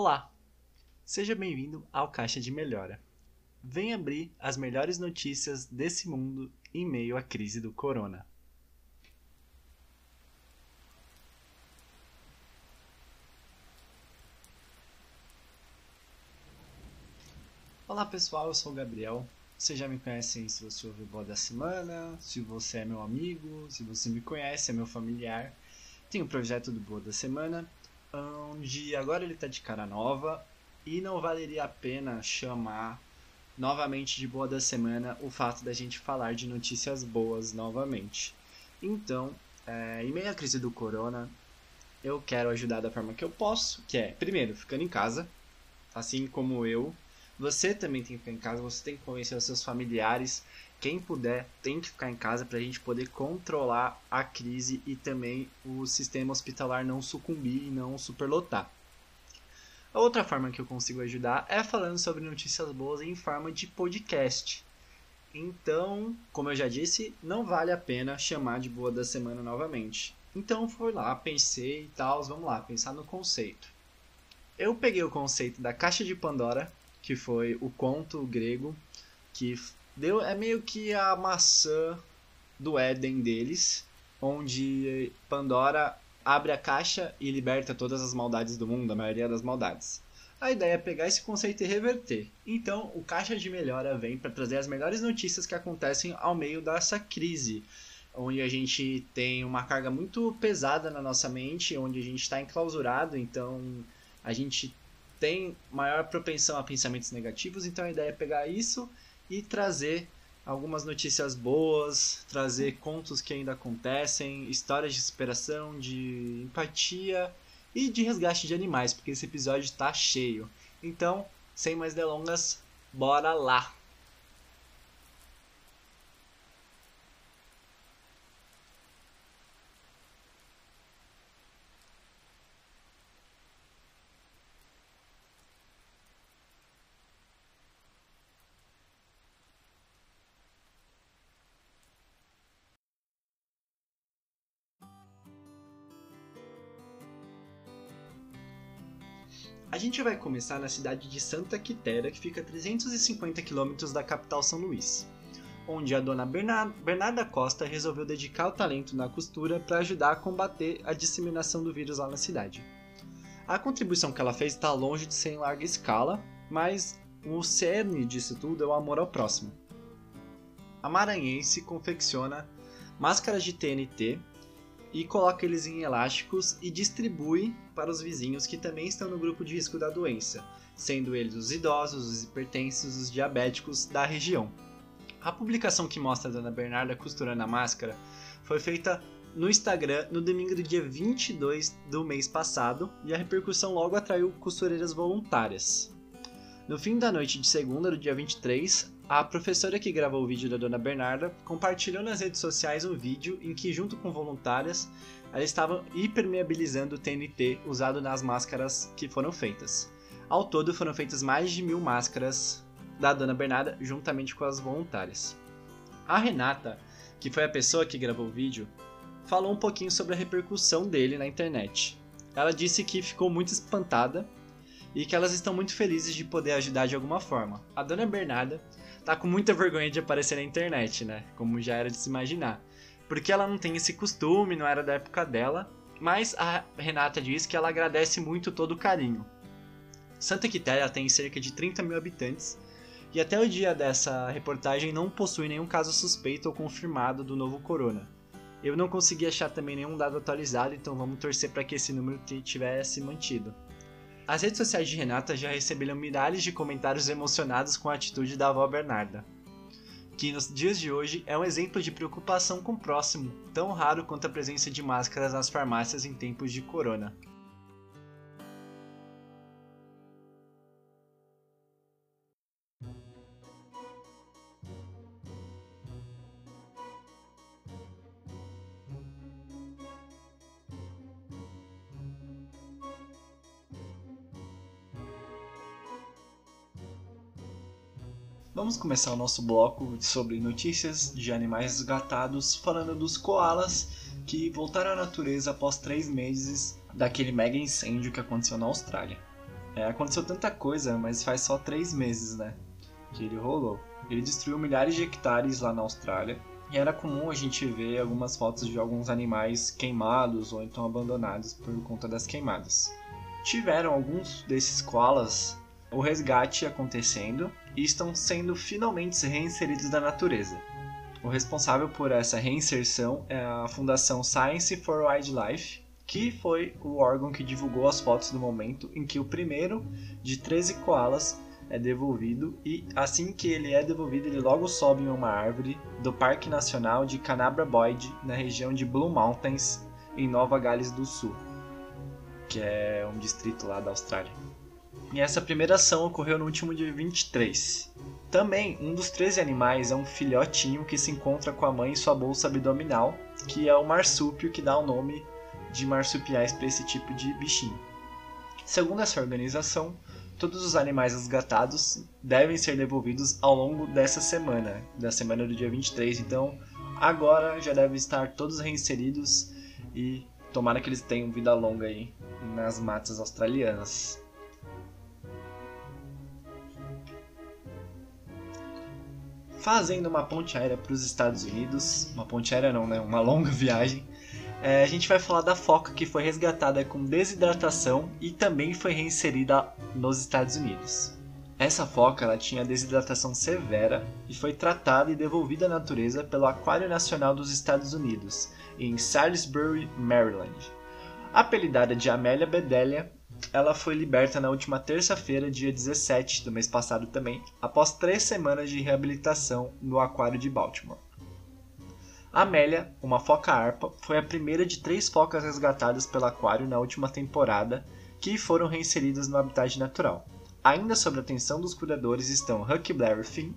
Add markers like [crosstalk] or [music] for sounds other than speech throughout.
Olá! Seja bem-vindo ao Caixa de Melhora. Vem abrir as melhores notícias desse mundo em meio à crise do corona. Olá pessoal, eu sou o Gabriel. Vocês já me conhecem se você ouviu o Boa da Semana, se você é meu amigo, se você me conhece, é meu familiar. Tem o projeto do Boa da Semana, onde agora ele está de cara nova e não valeria a pena chamar novamente de Boa da Semana o fato da gente falar de notícias boas novamente. Então, é, em meio à crise do corona, eu quero ajudar da forma que eu posso, que é, primeiro, ficando em casa, assim como eu, você também tem que ficar em casa, você tem que convencer os seus familiares. Quem puder tem que ficar em casa para a gente poder controlar a crise e também o sistema hospitalar não sucumbir e não superlotar. A outra forma que eu consigo ajudar é falando sobre notícias boas em forma de podcast. Então, como eu já disse, não vale a pena chamar de boa da semana novamente. Então fui lá, pensei e tal, vamos lá, pensar no conceito. Eu peguei o conceito da caixa de Pandora, que foi o conto grego que deu é meio que a maçã do Éden deles, onde Pandora abre a caixa e liberta todas as maldades do mundo, a maioria das maldades. A ideia é pegar esse conceito e reverter. Então, o Caixa de Melhora vem para trazer as melhores notícias que acontecem ao meio dessa crise, onde a gente tem uma carga muito pesada na nossa mente, onde a gente está enclausurado, então a gente tem maior propensão a pensamentos negativos, então a ideia é pegar isso e trazer algumas notícias boas, trazer contos que ainda acontecem, histórias de superação, de empatia e de resgate de animais, porque esse episódio está cheio. Então, sem mais delongas, bora lá! A gente vai começar na cidade de Santa Quitéria, que fica a 350 quilômetros da capital São Luís, onde a dona Bernarda Costa resolveu dedicar o talento na costura para ajudar a combater a disseminação do vírus lá na cidade. A contribuição que ela fez está longe de ser em larga escala, mas o cerne disso tudo é o amor ao próximo. A maranhense confecciona máscaras de TNT e coloca eles em elásticos e distribui para os vizinhos que também estão no grupo de risco da doença, sendo eles os idosos, os hipertensos, os diabéticos da região. A publicação que mostra a Dona Bernarda costurando a máscara foi feita no Instagram no domingo do dia 22 do mês passado e a repercussão logo atraiu costureiras voluntárias. No fim da noite de segunda, do dia 23, a professora que gravou o vídeo da Dona Bernarda compartilhou nas redes sociais um vídeo em que, junto com voluntárias, elas estavam hipermeabilizando o TNT usado nas máscaras que foram feitas. Ao todo, foram feitas mais de mil máscaras da Dona Bernarda, juntamente com as voluntárias. A Renata, que foi a pessoa que gravou o vídeo, falou um pouquinho sobre a repercussão dele na internet. Ela disse que ficou muito espantada e que elas estão muito felizes de poder ajudar de alguma forma. A Dona Bernarda tá com muita vergonha de aparecer na internet, né? Como já era de se imaginar. Porque ela não tem esse costume, não era da época dela. Mas a Renata diz que ela agradece muito todo o carinho. Santa Quitéria tem cerca de 30 mil habitantes e até o dia dessa reportagem não possui nenhum caso suspeito ou confirmado do novo corona. Eu não consegui achar também nenhum dado atualizado, então vamos torcer para que esse número tivesse mantido. As redes sociais de Renata já receberam milhares de comentários emocionados com a atitude da avó Bernarda, que nos dias de hoje é um exemplo de preocupação com o próximo, tão raro quanto a presença de máscaras nas farmácias em tempos de corona. Vamos começar o nosso bloco sobre notícias de animais resgatados, falando dos koalas que voltaram à natureza após três meses daquele mega incêndio que aconteceu na Austrália. É, aconteceu tanta coisa, mas faz só três meses, né? Que ele rolou. Ele destruiu milhares de hectares lá na Austrália. E era comum a gente ver algumas fotos de alguns animais queimados ou então abandonados por conta das queimadas. Tiveram alguns desses koalas o resgate acontecendo e estão sendo finalmente reinseridos na natureza. O responsável por essa reinserção é a Fundação Science for Wildlife, que foi o órgão que divulgou as fotos do momento em que o primeiro de 13 koalas é devolvido e assim que ele é devolvido ele logo sobe em uma árvore do Parque Nacional de Canabra Boyd na região de Blue Mountains em Nova Gales do Sul, que é um distrito lá da Austrália. E essa primeira ação ocorreu no último dia 23. Também, um dos 13 animais é um filhotinho que se encontra com a mãe em sua bolsa abdominal, que é o marsúpio que dá o nome de marsupiais para esse tipo de bichinho. Segundo essa organização, todos os animais resgatados devem ser devolvidos ao longo dessa semana, da semana do dia 23. Então, agora já devem estar todos reinseridos e tomara que eles tenham vida longa aí nas matas australianas. Fazendo uma ponte aérea para os Estados Unidos, uma ponte aérea não, né? Uma longa [laughs] viagem. É, a gente vai falar da foca que foi resgatada com desidratação e também foi reinserida nos Estados Unidos. Essa foca ela tinha desidratação severa e foi tratada e devolvida à natureza pelo Aquário Nacional dos Estados Unidos, em Salisbury, Maryland. Apelidada de Amélia Bedelia, ela foi liberta na última terça-feira, dia 17 do mês passado também, após três semanas de reabilitação no aquário de Baltimore. Amélia, uma foca arpa, foi a primeira de três focas resgatadas pelo aquário na última temporada que foram reinseridas no habitat natural. Ainda sob a atenção dos cuidadores estão Huckleberry Finn,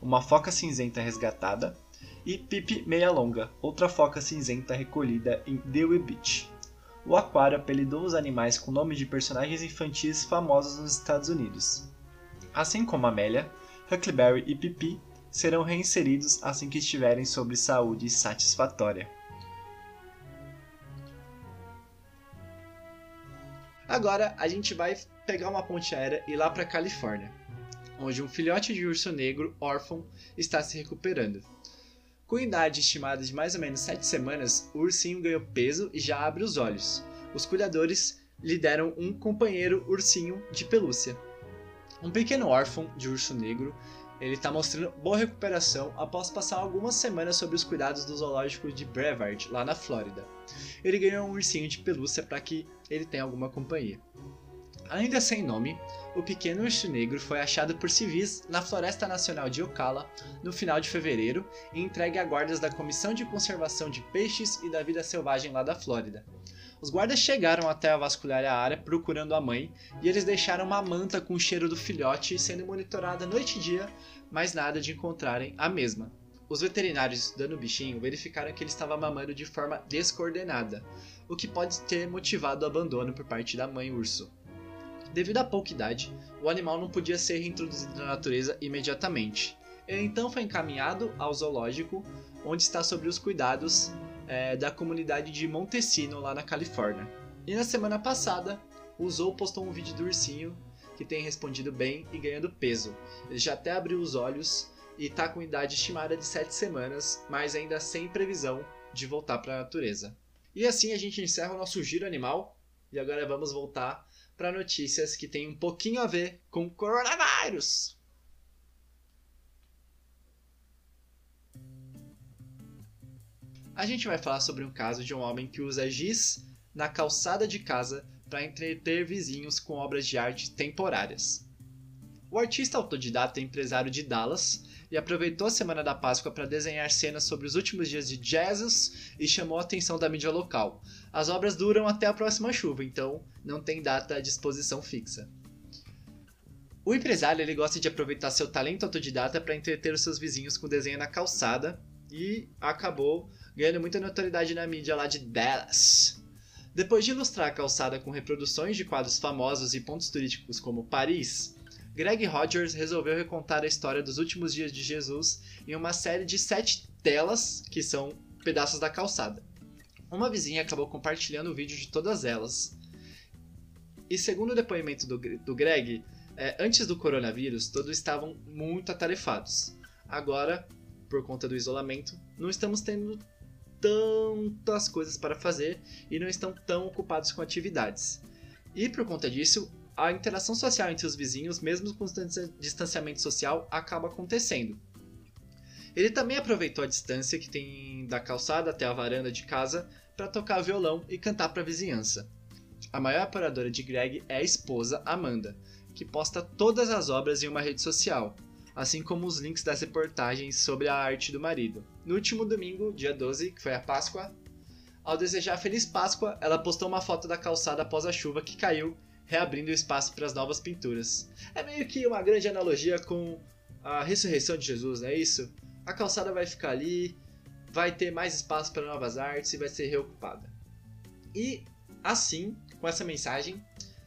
uma foca cinzenta resgatada, e Pip Meia Longa, outra foca cinzenta recolhida em Dewey Beach o aquário apelidou os animais com nomes de personagens infantis famosos nos Estados Unidos. Assim como Amélia, Huckleberry e Pipi serão reinseridos assim que estiverem sob saúde satisfatória. Agora a gente vai pegar uma ponte aérea e ir lá para Califórnia, onde um filhote de urso negro órfão está se recuperando. Com idade estimada de mais ou menos 7 semanas, o ursinho ganhou peso e já abre os olhos. Os cuidadores lhe deram um companheiro ursinho de pelúcia. Um pequeno órfão de urso negro, ele está mostrando boa recuperação após passar algumas semanas sob os cuidados do zoológico de Brevard, lá na Flórida. Ele ganhou um ursinho de pelúcia para que ele tenha alguma companhia. Ainda sem nome, o pequeno urso negro foi achado por civis na Floresta Nacional de Ocala no final de fevereiro e entregue a guardas da Comissão de Conservação de Peixes e da Vida Selvagem lá da Flórida. Os guardas chegaram até a vasculhar a área procurando a mãe e eles deixaram uma manta com o cheiro do filhote sendo monitorada noite e dia, mas nada de encontrarem a mesma. Os veterinários estudando o bichinho verificaram que ele estava mamando de forma descoordenada, o que pode ter motivado o abandono por parte da mãe urso. Devido à pouca idade, o animal não podia ser reintroduzido na natureza imediatamente. Ele então foi encaminhado ao zoológico, onde está sob os cuidados é, da comunidade de Montesino, lá na Califórnia. E na semana passada, o zoo postou um vídeo do ursinho que tem respondido bem e ganhando peso. Ele já até abriu os olhos e está com idade estimada de 7 semanas, mas ainda sem previsão de voltar para a natureza. E assim a gente encerra o nosso giro animal e agora vamos voltar para notícias que têm um pouquinho a ver com coronavírus. A gente vai falar sobre um caso de um homem que usa giz na calçada de casa para entreter vizinhos com obras de arte temporárias. O artista autodidata é empresário de Dallas e aproveitou a semana da Páscoa para desenhar cenas sobre os últimos dias de Jesus e chamou a atenção da mídia local. As obras duram até a próxima chuva, então não tem data de exposição fixa. O empresário ele gosta de aproveitar seu talento autodidata para entreter os seus vizinhos com desenho na calçada e acabou ganhando muita notoriedade na mídia lá de Dallas. Depois de ilustrar a calçada com reproduções de quadros famosos e pontos turísticos como Paris, Greg Rogers resolveu recontar a história dos últimos dias de Jesus em uma série de sete telas, que são pedaços da calçada. Uma vizinha acabou compartilhando o vídeo de todas elas. E segundo o depoimento do, do Greg, é, antes do coronavírus, todos estavam muito atarefados. Agora, por conta do isolamento, não estamos tendo tantas coisas para fazer e não estão tão ocupados com atividades. E por conta disso, a interação social entre os vizinhos, mesmo com distanciamento social, acaba acontecendo. Ele também aproveitou a distância que tem da calçada até a varanda de casa para tocar violão e cantar para a vizinhança. A maior apoiadora de Greg é a esposa Amanda, que posta todas as obras em uma rede social, assim como os links das reportagens sobre a arte do marido. No último domingo, dia 12, que foi a Páscoa, ao desejar Feliz Páscoa, ela postou uma foto da calçada após a chuva que caiu, reabrindo espaço para as novas pinturas. É meio que uma grande analogia com a ressurreição de Jesus, não é isso? A calçada vai ficar ali, vai ter mais espaço para novas artes e vai ser reocupada. E assim, com essa mensagem,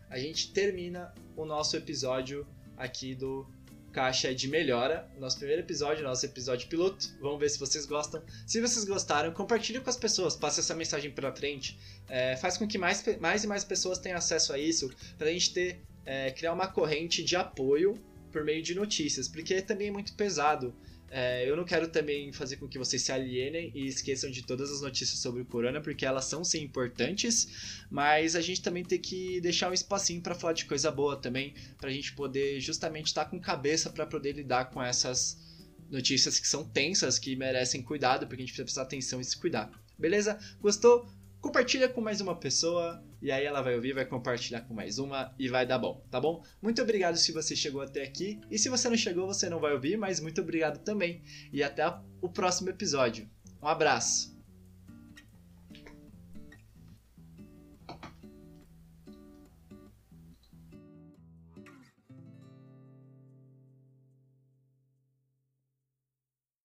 a gente termina o nosso episódio aqui do Caixa de Melhora, nosso primeiro episódio, nosso episódio piloto. Vamos ver se vocês gostam. Se vocês gostaram, compartilhe com as pessoas, passe essa mensagem para frente. É, faz com que mais, mais e mais pessoas tenham acesso a isso, para a gente ter é, criar uma corrente de apoio por meio de notícias, porque também é muito pesado é, eu não quero também fazer com que vocês se alienem e esqueçam de todas as notícias sobre o corona, porque elas são sim importantes, mas a gente também tem que deixar um espacinho para falar de coisa boa também, para a gente poder justamente estar tá com cabeça para poder lidar com essas notícias que são tensas, que merecem cuidado, porque a gente precisa prestar atenção e se cuidar. Beleza? Gostou? compartilha com mais uma pessoa e aí ela vai ouvir, vai compartilhar com mais uma e vai dar bom, tá bom? Muito obrigado se você chegou até aqui e se você não chegou, você não vai ouvir, mas muito obrigado também e até o próximo episódio. Um abraço.